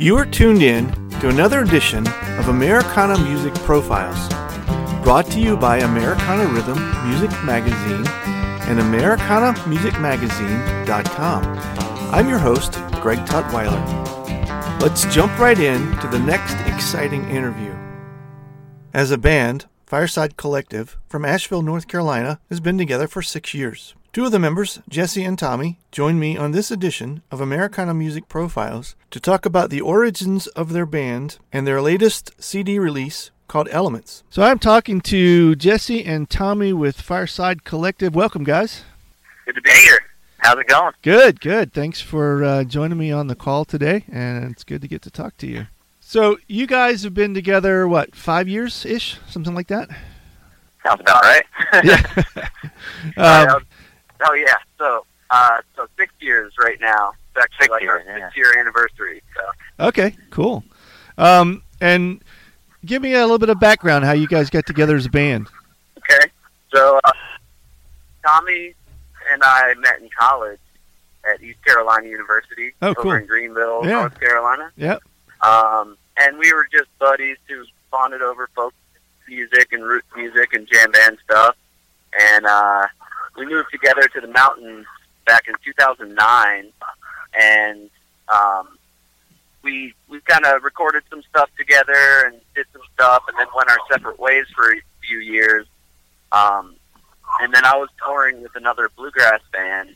You are tuned in to another edition of Americana Music Profiles, brought to you by Americana Rhythm Music Magazine and AmericanaMusicMagazine.com. I'm your host, Greg Tutwiler. Let's jump right in to the next exciting interview. As a band, Fireside Collective from Asheville, North Carolina, has been together for six years. Two of the members, Jesse and Tommy, join me on this edition of Americana Music Profiles to talk about the origins of their band and their latest CD release called Elements. So I'm talking to Jesse and Tommy with Fireside Collective. Welcome, guys. Good to be here. How's it going? Good, good. Thanks for uh, joining me on the call today, and it's good to get to talk to you. So you guys have been together, what, five years ish, something like that? Sounds about right. yeah. um, Oh yeah, so uh, so six years right now. It's actually six like years, our six year anniversary. So. Okay, cool. Um, and give me a little bit of background how you guys got together as a band. Okay, so uh, Tommy and I met in college at East Carolina University oh, over cool. in Greenville, yeah. North Carolina. Yep. Um, and we were just buddies who bonded over folk music and roots music and jam band stuff. And uh, we moved together to the mountains back in 2009, and um, we we kind of recorded some stuff together and did some stuff, and then went our separate ways for a few years. Um, and then I was touring with another bluegrass band.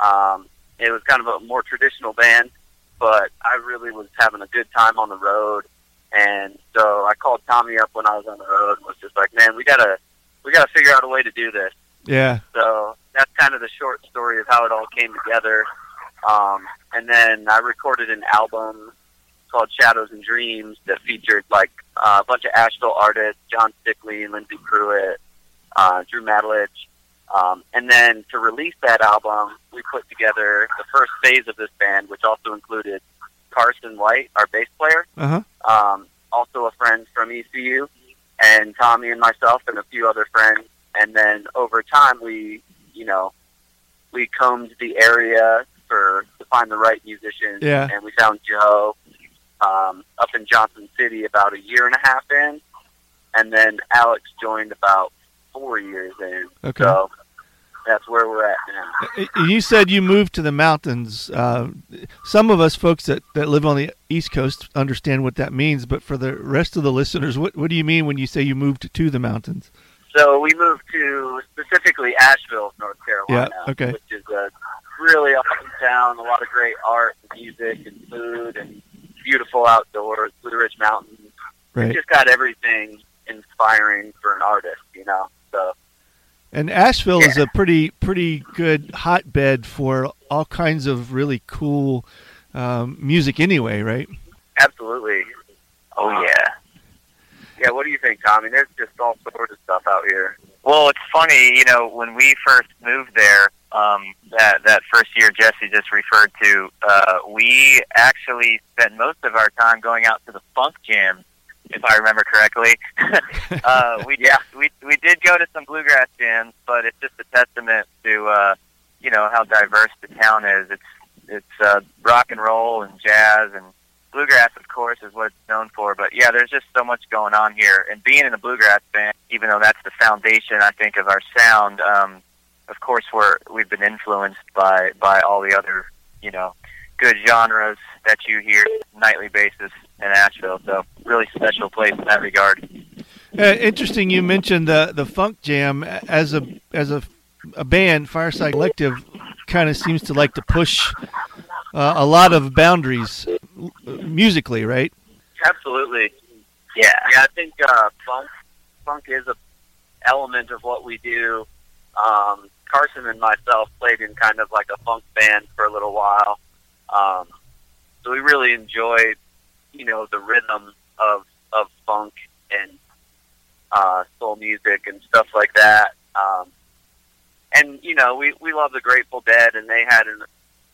Um, it was kind of a more traditional band, but I really was having a good time on the road. And so I called Tommy up when I was on the road and was just like, "Man, we gotta we gotta figure out a way to do this." Yeah. So that's kind of the short story of how it all came together. Um, and then I recorded an album called Shadows and Dreams that featured like uh, a bunch of Asheville artists, John Stickley, Lindsey Pruitt, uh, Drew Madalich. Um, and then to release that album, we put together the first phase of this band, which also included Carson White, our bass player, uh-huh. um, also a friend from ECU, and Tommy and myself and a few other friends and then over time we you know we combed the area for to find the right musicians yeah. and we found joe um, up in johnson city about a year and a half in and then alex joined about four years in okay so that's where we're at now. You said you moved to the mountains. Uh, some of us folks that, that live on the East Coast understand what that means, but for the rest of the listeners, what, what do you mean when you say you moved to the mountains? So we moved to specifically Asheville, North Carolina, yeah, okay. which is a really awesome town. A lot of great art, and music, and food, and beautiful outdoors. Blue Ridge Mountains. Right. Just got everything inspiring for an artist, you know. So. And Asheville yeah. is a pretty pretty good hotbed for all kinds of really cool um, music, anyway, right? Absolutely. Oh yeah. Yeah, what do you think, Tommy? There's just all sorts of stuff out here. Well, it's funny, you know, when we first moved there, um, that that first year Jesse just referred to, uh, we actually spent most of our time going out to the funk jam, if I remember correctly. uh, we yeah, we we did go to some bluegrass jams, but it's just a testament to uh, you know how diverse the town is. It's it's uh, rock and roll and jazz and bluegrass, of course, is what it's known for. But yeah, there's just so much going on here. And being in a bluegrass band, even though that's the foundation, I think, of our sound, um, of course, we're we've been influenced by by all the other, you know, good genres that you hear nightly basis in Asheville. So really special place in that regard. Uh, interesting. You mentioned the the funk jam as a as a a band, Fireside Collective, kind of seems to like to push uh, a lot of boundaries musically, right? Absolutely. Yeah. Yeah, I think uh, funk funk is a element of what we do. Um, Carson and myself played in kind of like a funk band for a little while, um, so we really enjoyed, you know, the rhythm of of funk and uh, soul music and stuff like that. Um, and you know, we we love the Grateful Dead, and they had an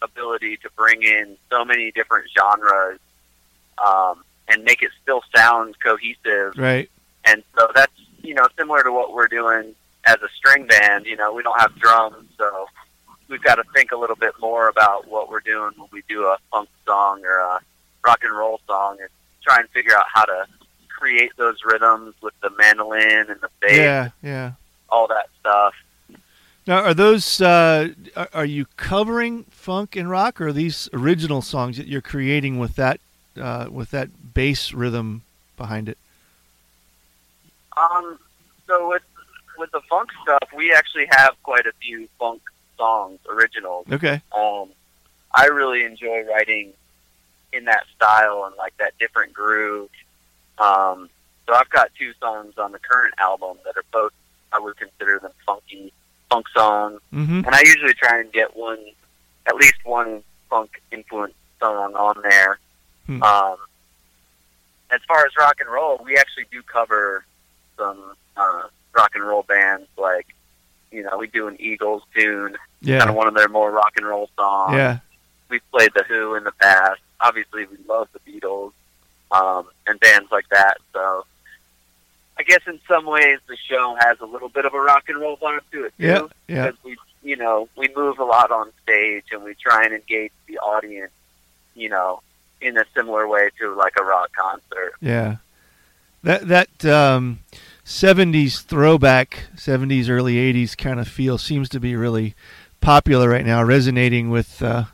ability to bring in so many different genres um, and make it still sound cohesive. Right. And so that's you know similar to what we're doing as a string band. You know, we don't have drums, so we've got to think a little bit more about what we're doing when we do a funk song or a rock and roll song and try and figure out how to create those rhythms with the mandolin and the bass, Yeah, yeah. all that stuff. Now, are those uh, are- you covering funk and rock, or are these original songs that you're creating with that uh, with that bass rhythm behind it? Um, so with with the funk stuff, we actually have quite a few funk songs, originals. Okay. Um, I really enjoy writing in that style and like that different groove. Um, so I've got two songs on the current album that are both I would consider them funky funk songs, Mm-hmm. and I usually try and get one, at least one funk influence song on there. Hmm. Um, as far as rock and roll, we actually do cover some uh, rock and roll bands. Like, you know, we do an Eagles tune, kind Yeah. of one of their more rock and roll songs. Yeah. We've played the Who in the past. Obviously, we love the Beatles um, and bands like that. So, I guess in some ways, the show has a little bit of a rock and roll vibe to it too Yeah. Yeah. because we you know we move a lot on stage and we try and engage the audience you know in a similar way to like a rock concert Yeah. That that um, 70s throwback, 70s early 80s kind of feel seems to be really popular right now, resonating with uh,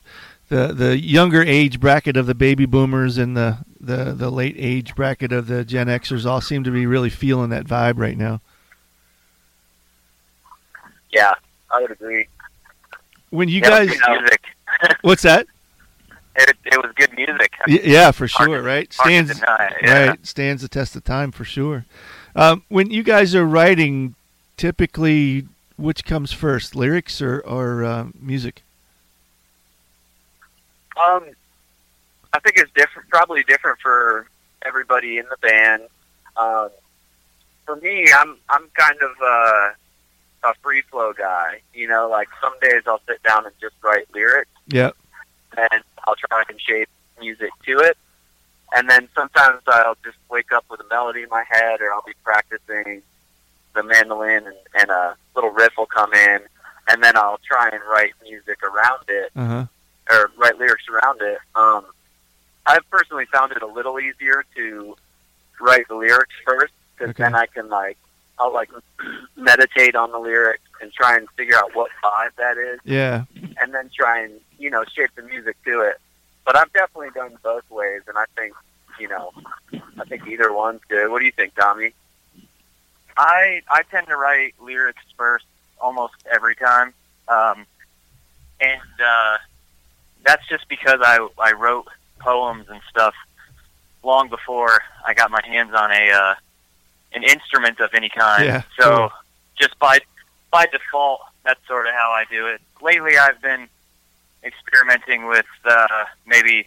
the the younger age bracket of the baby boomers and the, the, the late age bracket of the Gen Xers all seem to be really feeling that vibe right now. yeah i would agree When you Yeah, guys, music. what's that? It, it was good music. Y- Yeah, for sure, to- right? Stands deny, yeah. right stands the test of time for sure. Um, when you guys are writing, typically, which comes first, lyrics or or uh, music? um i think it's different probably different for everybody in the band. Um for me i'm i'm kind of uh a free flow guy you know like some days i'll sit down and just write lyrics. Yeah, and I'll try and shape music to it. And then sometimes I'll just wake up with a melody in my head, or I'll be practicing the mandolin, and, and a little riff will come in, and then I'll try and write music around it, uh huh, or write lyrics around it. Um, I've personally found it a little easier to write the lyrics first, because Okay. then I can like I'll like meditate on the lyrics and try and figure out what vibe that is yeah, and then try and you know shape the music to it. But I've definitely done both ways, and I think you know I think either one's good. What do you think, Tommy? I I tend to write lyrics first almost every time, um, and uh, that's just because I I wrote poems and stuff long before I got my hands on a uh, an instrument of any kind. Yeah, so just by by default, that's sort of how I do it. Lately, I've been experimenting with uh, maybe,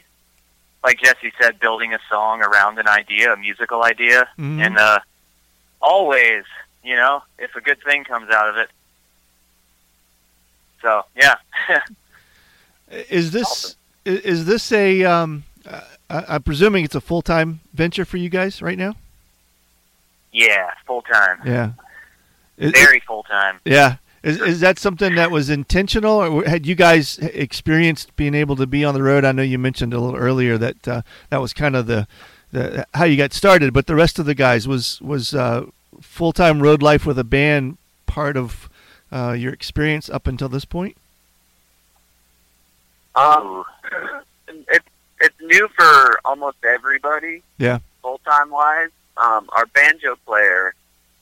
like Jesse said, building a song around an idea, a musical idea, Mhm. and uh, always, you know, if a good thing comes out of it. So yeah, Is this i- is this a? Um, I- I'm presuming it's a full time venture for you guys right now. yeah, full time, Yeah. Very full time. Yeah. Is, is that something that was intentional, or had you guys experienced being able to be on the road? I know you mentioned a little earlier that uh, that was kind of the, the how you got started, but the rest of the guys was was uh, full time road life with a band part of uh, your experience up until this point. Um, it, it's new for almost everybody. Yeah. Full time wise, um, our banjo player,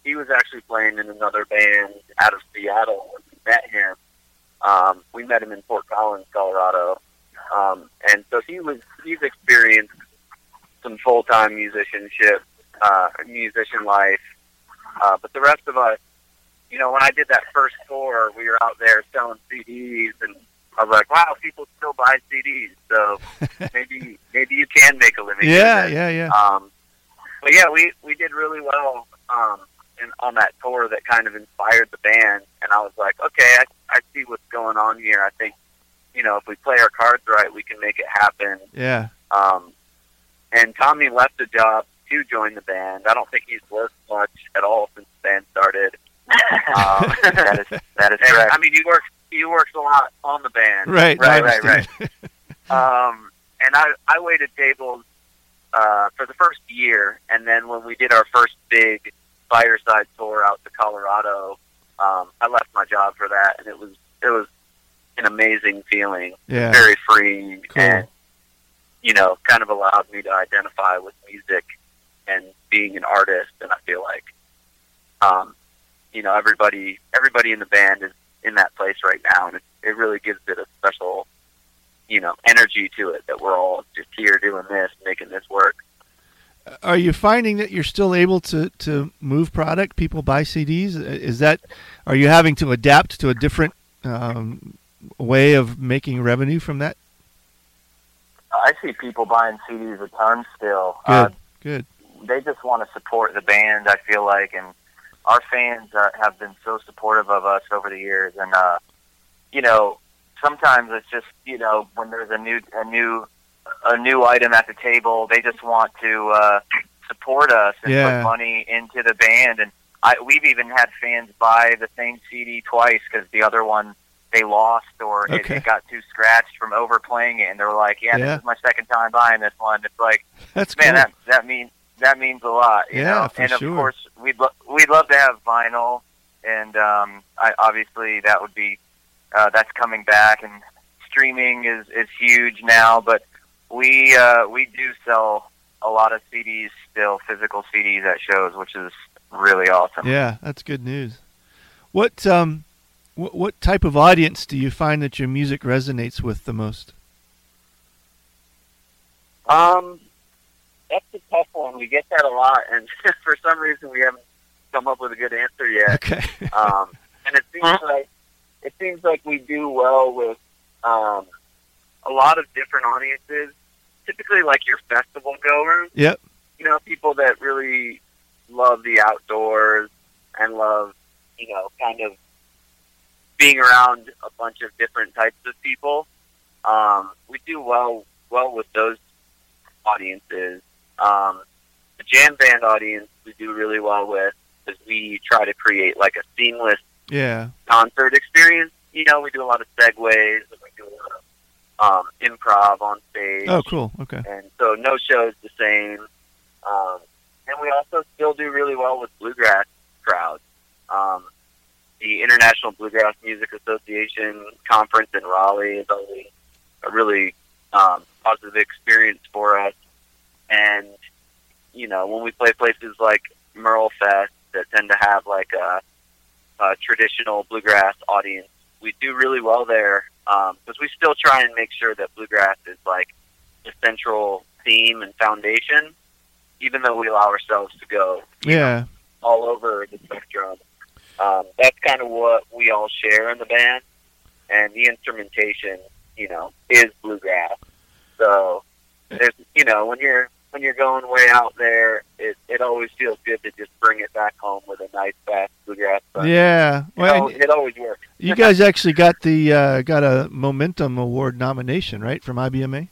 he was actually playing in another band out of Seattle when we met him. Um, we met him in Fort Collins, Colorado, um, and so he was he's experienced some full time musicianship, uh, musician life. Uh, but the rest of us, you know, when I did that first tour, we were out there selling CDs and I was like, wow, people still buy CDs, so maybe maybe you can make a living. Yeah, yeah, yeah. Um, but yeah, we we did really well um, in, on that tour that kind of inspired the band, and I was like, okay, I, I see what's going on here. I think you know if we play our cards right, we can make it happen. Yeah. Um, and Tommy left the job to join the band. I don't think he's worked much at all since the band started. Um, that is that is and, correct. I mean, he works he worked a lot on the band. Right. right, right, right. Um, and I I waited tables uh, for the first year, and then when we did our first big fireside tour out to Colorado, um, I left my job for that, and it was it was an amazing feeling, Yeah. very freeing, Cool. and you know, kind of allowed me to identify with music and being an artist. And I feel like, um, you know, everybody everybody in the band is in that place right now, and it, it really gives it a special, you know, energy to it that we're all just here doing this, making this work. Are you finding that you're still able to, to move product? People buy CDs. Is that are you having to adapt to a different um, way of making revenue from that? I see people buying CDs a ton still. Good, Uh, good. they just want to support the band. I feel like, and our fans uh, have been so supportive of us over the years. And uh, you know, sometimes it's just you know when there's a new a new a new item at the table, they just want to uh, support us and Yeah. put money into the band. And I, we've even had fans buy the same CD twice because the other one they lost or it, Okay. it got too scratched from overplaying it, and they're like, "Yeah, Yeah. this is my second time buying this one." It's like That's man, cool. that that means that means a lot. You Yeah, know? for and of sure. course, we'd lo- we'd love to have vinyl, and um, I, obviously that would be uh, that's coming back, and streaming is is huge now. But we uh, we do sell a lot of CDs still, physical CDs at shows, which is really awesome. Yeah, that's good news. What um, what, what type of audience do you find that your music resonates with the most? Um, that's a tough one. We get that a lot, and for some reason we haven't come up with a good answer yet. Okay. um, and it seems like it seems like we do well with um, a lot of different audiences. Typically, like your festival goers. Yep. You know, people that really love the outdoors and love, you know, kind of being around a bunch of different types of people. Um, we do well well with those audiences. Um, the jam band audience we do really well with because we try to create like a seamless Yeah. concert experience. You know, we do a lot of segues and we do a lot of um, improv on stage. Oh, cool. Okay. And so no show's the same. Um, and we also still do really well with bluegrass crowds. Um, the International Bluegrass Music Association conference in Raleigh is always a really um, positive experience for us. And, you know, when we play places like Merle Fest that tend to have like a, a traditional bluegrass audience, we do really well there because we still try and make sure that bluegrass is like the central theme and foundation, even though we allow ourselves to go Yeah. all over the spectrum. Um, that's kind of what we all share in the band, and the instrumentation, you know, is bluegrass. So there's, you know, when you're when you're going way out there, it it always feels good to just bring it back home with a nice fast bluegrass. But Yeah. it, Well, al- it always works. you guys actually got the uh, got a Momentum Award nomination, right, from IBMA?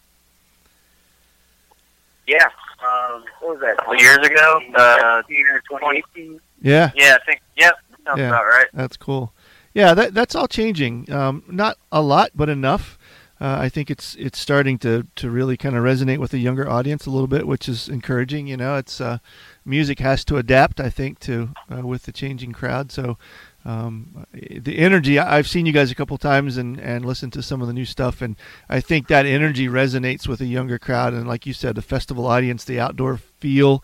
Yeah. Um, what was that? Years ago, uh, 2017 or 2018? Yeah. yeah, I think yep, sounds Yeah. about right. That's cool. Yeah, that that's all changing. Um, not a lot, but enough. Uh, I think it's it's starting to, to really kind of resonate with the younger audience a little bit, which is encouraging. You know, it's uh, music has to adapt. I think to uh, with the changing crowd. So um, the energy. I've seen you guys a couple times and and listened to some of the new stuff, and I think that energy resonates with a younger crowd. And like you said, the festival audience, the outdoor feel.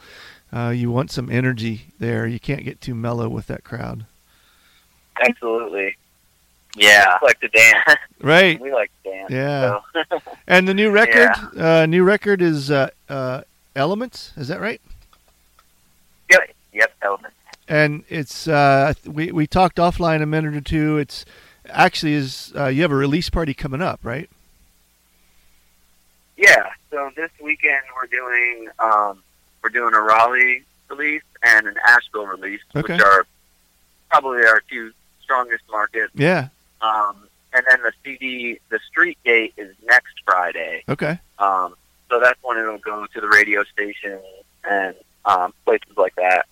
Uh, you want some energy there. You can't get too mellow with that crowd. Absolutely. Yeah. We like to dance. Right. We like to dance. Yeah. So. And the new record, uh, new record is uh, uh, Elements. Is that right? Yep. Yep. Element. And it's uh, we we talked offline a minute or two. It's actually is uh, you have a release party coming up, right? Yeah. So this weekend we're doing um, we're doing a Raleigh release and an Asheville release, Okay. which are probably our two strongest markets. Yeah. Um, and then the CD, the street date is next Friday. Okay. Um, so that's when it'll go to the radio station and um, places like that.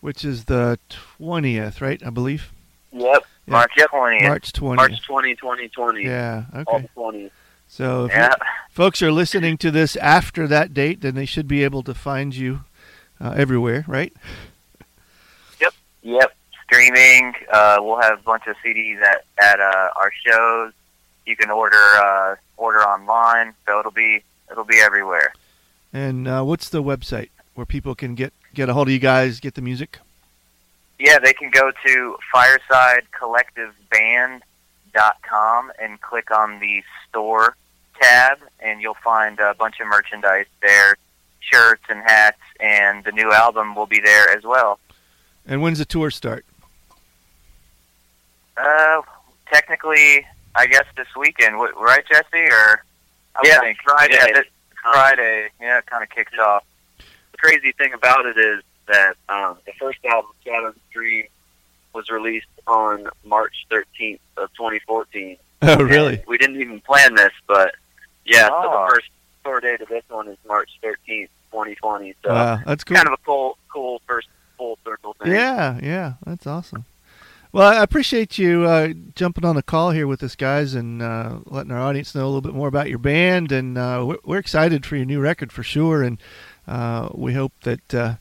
Which is the twentieth, right? I believe Yep. Yeah. March twentieth. March twentieth. March 20, 2020. Yeah. All Okay. the 20s. So if yeah. folks are listening to this after that date, then they should be able to find you uh, everywhere, right? Yep. Yep. Streaming. Uh, we'll have a bunch of CDs at at uh, our shows. You can order uh, order online, so it'll be it'll be everywhere. And uh, what's the website where people can get get a hold of you guys, get the music? Yeah, they can go to firesidecollectiveband.com and click on the store tab, and you'll find a bunch of merchandise there, shirts and hats, and the new album will be there as well. And when's the tour start? Uh, technically, I guess this weekend, right, Jesse? Or I yeah, think Friday. Yeah, this Friday. Yeah, it kind of kicks off. The crazy thing about it is that um, the first album, Shadows and Dreams, was released on March 13th of 2014. Oh, really? And we didn't even plan this, but yeah, oh. so the oh. first tour date of this one is March 13th, 2020. So wow, that's cool. kind of a cool, cool first full circle thing. Yeah, yeah, that's awesome. Well, I appreciate you uh, jumping on the call here with us, guys, and uh, letting our audience know a little bit more about your band. And uh, we're, we're, excited for your new record for sure. And uh, we hope that uh,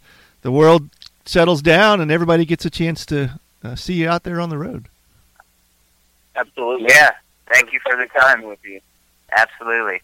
the world settles down and everybody gets a chance to uh, see you out there on the road. Absolutely. Yeah. Thank you for the time with you. Absolutely.